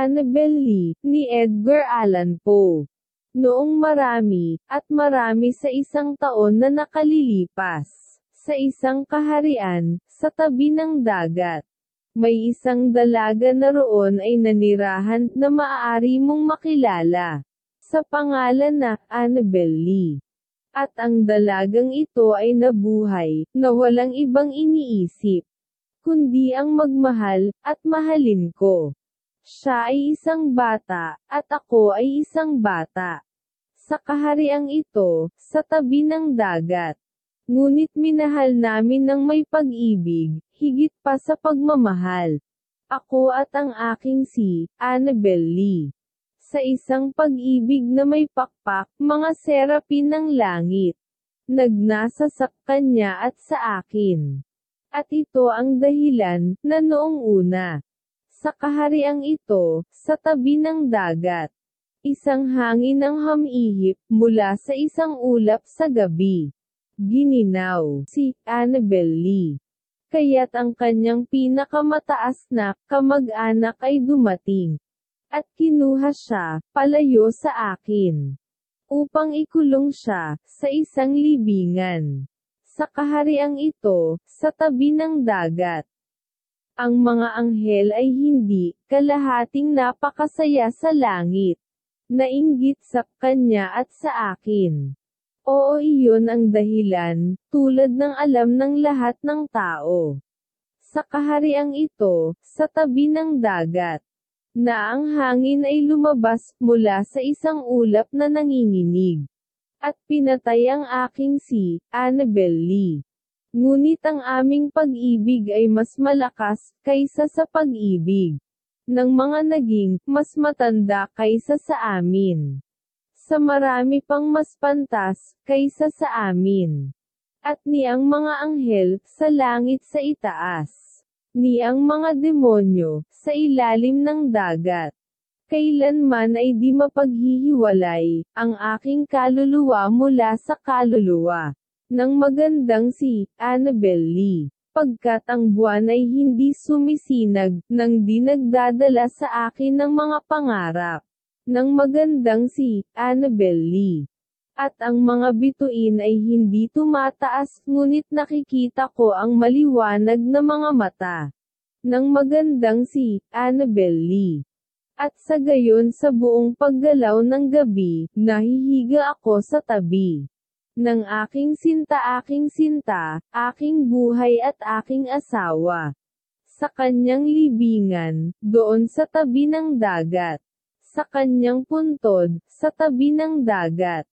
Annabel Lee, ni Edgar Allan Poe. Noong marami, at marami sa isang taon na nakalilipas, sa isang kaharian, sa tabi ng dagat. May isang dalaga na roon ay nanirahan na maaari mong makilala. Sa pangalan na Annabel Lee. At ang dalagang ito ay nabuhay, na walang ibang iniisip. Kundi ang magmahal, at mahalin ko. Siya ay isang bata, at ako ay isang bata. Sa kahariang ito, sa tabi ng dagat. Ngunit minahal namin ng may pag-ibig, higit pa sa pagmamahal. Ako at ang aking si, Annabel Lee. Sa isang pag-ibig na may pakpak, mga serapin ng langit. Nagnasa sa kanya at sa akin. At ito ang dahilan, na noong una. Sa kahariang ito, sa tabi ng dagat. Isang hangin ng hamihip, mula sa isang ulap sa gabi. Gininaw, si Annabel Lee. Kaya't ang kanyang pinakamataas na kamag-anak ay dumating. At kinuha siya, palayo sa akin. Upang ikulong siya, sa isang libingan. Sa kahariang ito, sa tabi ng dagat. Ang mga anghel ay hindi, kalahating napakasaya sa langit. Nainggit sa kanya at sa akin. Oo iyon ang dahilan, tulad ng alam ng lahat ng tao. Sa kahariang ito, sa tabi ng dagat, na ang hangin ay lumabas mula sa isang ulap na nanginginig. At pinatay ang aking si, Annabel Lee. Ngunit ang aming pag-ibig ay mas malakas, kaysa sa pag-ibig ng mga naging, mas matanda kaysa sa amin. Sa marami pang mas pantas, kaysa sa amin. At ni ang mga anghel, sa langit sa itaas. Ni ang mga demonyo, sa ilalim ng dagat. Kailanman ay di mapaghihiwalay, ang aking kaluluwa mula sa kaluluwa ng magandang si Annabel Lee. Pagkat ang buwan ay hindi sumisinag, nang di nagdadala sa akin ng mga pangarap ng magandang si Annabel Lee. At ang mga bituin ay hindi tumataas, ngunit nakikita ko ang maliwanag na mga mata ng magandang si Annabel Lee. At sa gayon sa buong paggalaw ng gabi, nahihiga ako sa tabi ng aking sinta aking sinta, aking buhay at aking asawa. Sa kanyang libingan, doon sa tabi ng dagat. Sa kanyang puntod, sa tabi ng dagat.